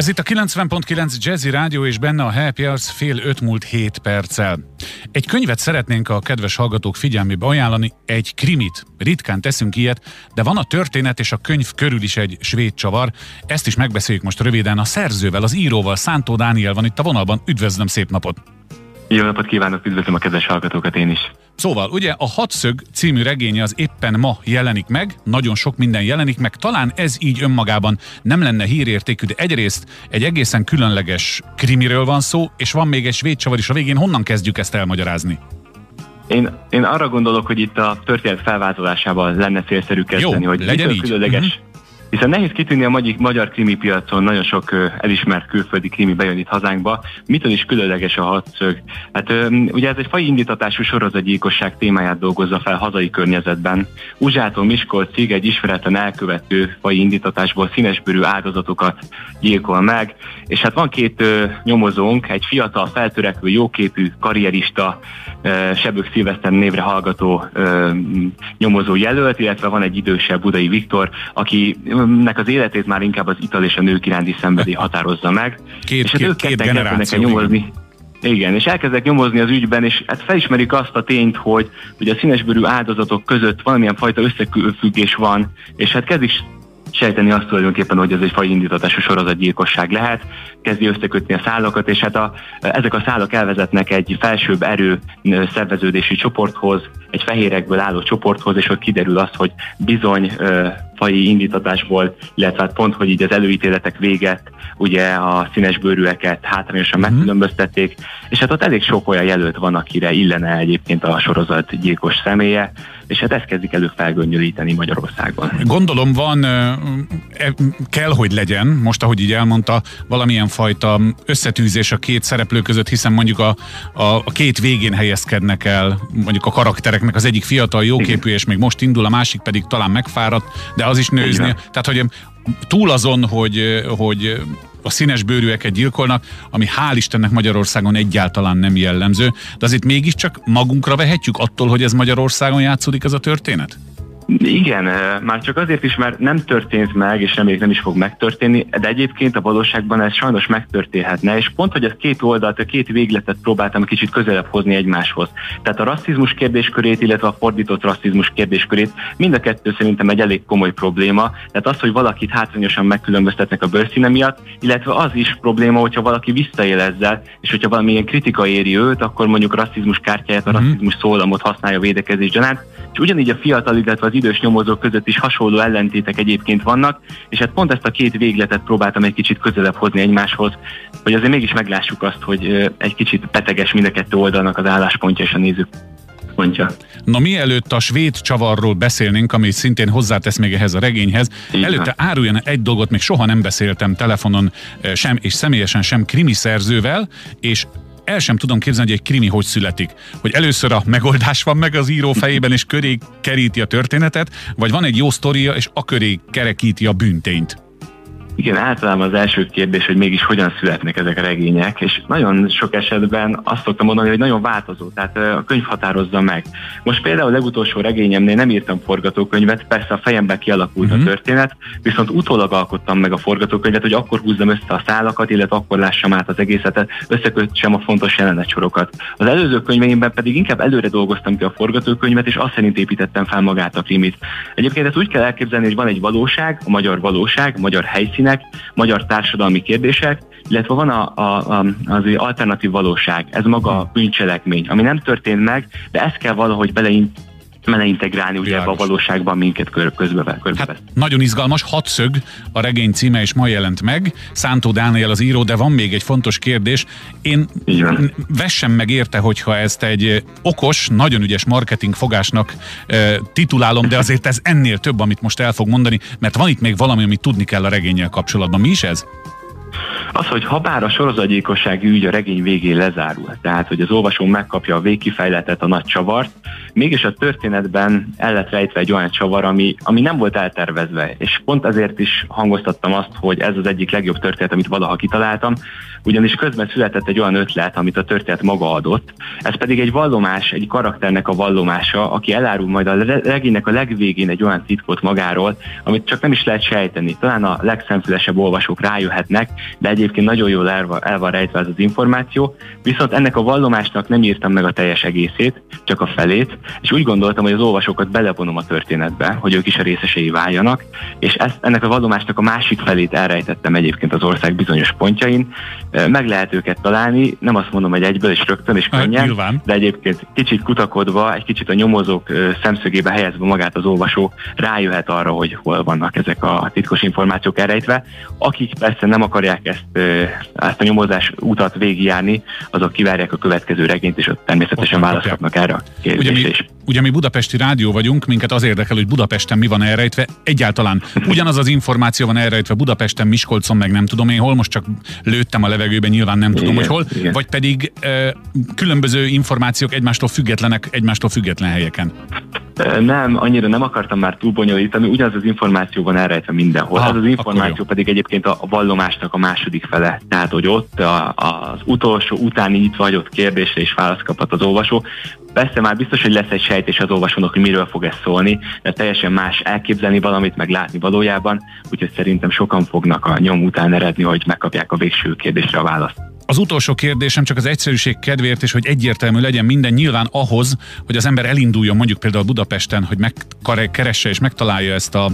Ez itt a 90.9 Jazzy Rádió, és benne a Happy Hours fél öt múlt hét perccel. Egy könyvet szeretnénk a kedves hallgatók figyelmébe ajánlani, egy krimit. Ritkán teszünk ilyet, de van a történet és a könyv körül is egy svéd csavar. Ezt is megbeszéljük most röviden a szerzővel, az íróval. Szántó Dániel van itt a vonalban. Üdvözlöm, szép napot! Jó napot kívánok, üdvözlöm a kedves hallgatókat én is. Szóval, ugye a Hatszög című regénye az éppen ma jelenik meg, nagyon sok minden jelenik meg, talán ez így önmagában nem lenne hírértékű, de egyrészt egy egészen különleges krimiről van szó, és van még egy svéd csavar is a végén, honnan kezdjük ezt elmagyarázni? Én, én arra gondolok, hogy itt a történet felvázolásával lenne célszerű kezdeni, Jó, hogy legyen így. különleges, uh-huh hiszen nehéz kitűnni a magyar, krimi piacon, nagyon sok elismert külföldi krimi bejön itt hazánkba. Mitől is különleges a hatszög? Hát ugye ez egy fai indítatású sorozatgyilkosság témáját dolgozza fel hazai környezetben. Uzsától Miskolcig egy ismeretlen elkövető fai indítatásból színesbőrű áldozatokat gyilkol meg, és hát van két nyomozónk, egy fiatal, feltörekvő, jóképű, karrierista, Sebők Szilveszter névre hallgató nyomozó jelölt, illetve van egy idősebb Budai Viktor, aki nek az életét már inkább az ital és a nők iránti szenvedély határozza meg. Két, és hát két, ők két generáció. nyomozni. igen. És elkezdek nyomozni az ügyben, és hát felismerik azt a tényt, hogy ugye a színesbőrű áldozatok között valamilyen fajta összefüggés van, és hát kezdik sejteni azt tulajdonképpen, hogy ez egy faj indítatású sorozatgyilkosság lehet, kezdi összekötni a szálakat, és hát a, ezek a szálak elvezetnek egy felsőbb erő szerveződési csoporthoz, egy fehérekből álló csoporthoz, és ott kiderül az, hogy bizony fai indítatásból, illetve hát pont, hogy így az előítéletek véget, ugye a színes bőrűeket hátrányosan Mhm. megkülönböztették, és hát ott elég sok olyan jelölt van, akire illene egyébként a sorozat gyilkos személye, és hát ezt kezdik elő felgöngyölíteni Magyarországon. Gondolom van, e, kell, hogy legyen, most ahogy így elmondta, valamilyen fajta összetűzés a két szereplő között, hiszen mondjuk a, a, a két végén helyezkednek el mondjuk a karaktereknek, az egyik fiatal, jóképű, és még most indul, a másik pedig talán megfáradt, de az is nőzni. Tehát, hogy túl azon, hogy, hogy a színes bőrűeket gyilkolnak, ami hál' Istennek Magyarországon egyáltalán nem jellemző, de azért mégiscsak magunkra vehetjük attól, hogy ez Magyarországon játszódik ez a történet? Igen, már csak azért is, mert nem történt meg, és reméljük nem is fog megtörténni, de egyébként a valóságban ez sajnos megtörténhetne, és pont, hogy ez két oldalt, a két végletet próbáltam kicsit közelebb hozni egymáshoz. Tehát a rasszizmus kérdéskörét, illetve a fordított rasszizmus kérdéskörét, mind a kettő szerintem egy elég komoly probléma. Tehát az, hogy valakit hátrányosan megkülönböztetnek a bőrszíne miatt, illetve az is probléma, hogyha valaki visszaél ezzel, és hogyha valamilyen kritika éri őt, akkor mondjuk rasszizmus kártyáját, a Mhm. rasszizmus szólamot használja védekezés gyanánt, és ugyanígy a fiatal, illetve az idős nyomozók között is hasonló ellentétek egyébként vannak, és hát pont ezt a két végletet próbáltam egy kicsit közelebb hozni egymáshoz, hogy azért mégis meglássuk azt, hogy egy kicsit beteges mind a kettő oldalnak az álláspontja és a nézők pontja. Na mielőtt a svéd csavarról beszélnénk, ami szintén hozzátesz még ehhez a regényhez, van. előtte áruljon egy dolgot, még soha nem beszéltem telefonon sem, és személyesen sem krimi szerzővel, és el sem tudom képzelni, hogy egy krimi hogy születik. Hogy először a megoldás van meg az író fejében, és köré keríti a történetet, vagy van egy jó sztoria, és a köré kerekíti a bűntényt. Igen, általában az első kérdés, hogy mégis hogyan születnek ezek a regények, és nagyon sok esetben azt szoktam mondani, hogy nagyon változó, tehát a könyv határozza meg. Most például a legutolsó regényemnél nem írtam forgatókönyvet, persze a fejemben kialakult Mhm. uh-huh. a történet, viszont utólag alkottam meg a forgatókönyvet, hogy akkor húzzam össze a szálakat, illetve akkor lássam át az egészet, összekötsem a fontos jelenetsorokat. Az előző könyveimben pedig inkább előre dolgoztam ki a forgatókönyvet, és azt szerint építettem fel magát a krimit. Egyébként ezt úgy kell elképzelni, hogy van egy valóság, a magyar valóság, a magyar helyszínek, magyar társadalmi kérdések, illetve van a, a, a, az alternatív valóság, ez maga a bűncselekmény, ami nem történt meg, de ezt kell valahogy belein, beleintegrálni ugye ebbe a Világos. valóságban minket kör, közbe. Hát nagyon izgalmas, hatszög a regény címe, és ma jelent meg. Szántó Dániel az író, de van még egy fontos kérdés. Én vessem meg érte, hogyha ezt egy eh, okos, nagyon ügyes marketing fogásnak eh, titulálom, de azért ez ennél több, amit most el fog mondani, mert van itt még valami, amit tudni kell a regényel kapcsolatban. Mi is ez? Az, hogy ha bár a sorozatgyilkossági ügy a regény végén lezárul, tehát hogy az olvasó megkapja a végkifejletet, a nagy csavart, mégis a történetben el lett rejtve egy olyan csavar, ami, ami nem volt eltervezve, és pont azért is hangoztattam azt, hogy ez az egyik legjobb történet, amit valaha kitaláltam, ugyanis közben született egy olyan ötlet, amit a történet maga adott, ez pedig egy vallomás, egy karakternek a vallomása, aki elárul majd a regénynek a legvégén egy olyan titkot magáról, amit csak nem is lehet sejteni. Talán a legszemfülesebb olvasók rájöhetnek, de egyébként nagyon jól el, el van rejtve ez az információ, viszont ennek a vallomásnak nem írtam meg a teljes egészét, csak a felét, és úgy gondoltam, hogy az olvasókat belevonom a történetbe, hogy ők is a részesei váljanak, és ezt, ennek a vallomásnak a másik felét elrejtettem egyébként az ország bizonyos pontjain. Meg lehet őket találni, nem azt mondom, hogy egyből és rögtön és könnyen, de egyébként kicsit kutakodva, egy kicsit a nyomozók szemszögébe helyezve magát az olvasó rájöhet arra, hogy hol vannak ezek a titkos információk elrejtve. Akik persze nem akarják ezt, ezt a nyomozás utat végigjárni, azok kivárják a következő regényt, és ott természetesen választhatnak erre a kérdésre ugye mi, ugye mi budapesti rádió vagyunk, minket az érdekel, hogy Budapesten mi van elrejtve. Egyáltalán ugyanaz az információ van elrejtve Budapesten, Miskolcon, meg nem tudom én hol, most csak lőttem a levegőben, nyilván nem tudom, igen, hogy hol, igen. vagy pedig e, különböző információk egymástól függetlenek, egymástól független helyeken. Nem, annyira nem akartam már túl bonyolítani, ugyanaz az információ van elrejtve mindenhol. Aha, Ez az információ pedig egyébként a vallomásnak a második fele. Tehát, hogy ott a, az utolsó utáni itt vagyott kérdésre is választ kaphat az olvasó. Persze már biztos, hogy lesz egy sejtés az olvasónak, hogy miről fog ez szólni, de teljesen más elképzelni valamit, meg látni valójában, úgyhogy szerintem sokan fognak a nyom után eredni, hogy megkapják a végső kérdésre a választ. Az utolsó kérdésem csak az egyszerűség kedvéért, és hogy egyértelmű legyen minden nyilván ahhoz, hogy az ember elinduljon mondjuk például Budapesten, hogy megkeresse és megtalálja ezt a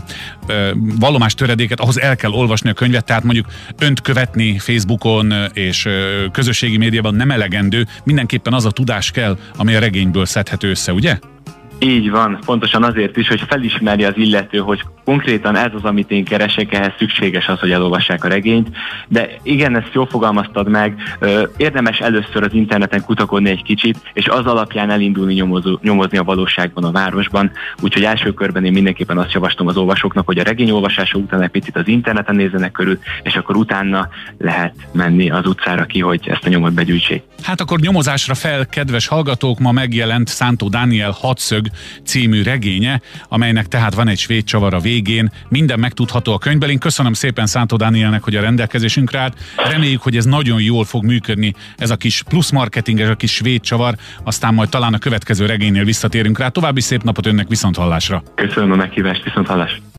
e, vallomás töredéket, ahhoz el kell olvasni a könyvet, tehát mondjuk önt követni Facebookon és e, közösségi médiában nem elegendő, mindenképpen az a tudás kell, ami a regényből szedhető össze, ugye? Így van, pontosan azért is, hogy felismerje az illető, hogy konkrétan ez az, amit én keresek, ehhez szükséges az, hogy elolvassák a regényt. De igen, ezt jól fogalmaztad meg, érdemes először az interneten kutakodni egy kicsit, és az alapján elindulni nyomozó, nyomozni a valóságban, a városban. Úgyhogy első körben én mindenképpen azt javaslom az olvasóknak, hogy a regény olvasása után egy picit az interneten nézzenek körül, és akkor utána lehet menni az utcára ki, hogy ezt a nyomot begyűjtsék. Hát akkor nyomozásra fel, kedves hallgatók, ma megjelent Szántó Dániel hatszög című regénye, amelynek tehát van egy svéd csavar a végén. Minden megtudható a könyvben. Én köszönöm szépen Szántó Dánielnek, hogy a rendelkezésünkre állt. Reméljük, hogy ez nagyon jól fog működni, ez a kis plusz marketing, ez a kis svéd csavar, aztán majd talán a következő regénynél visszatérünk rá. További szép napot önnek viszont hallásra. Köszönöm a meghívást, viszont hallásra.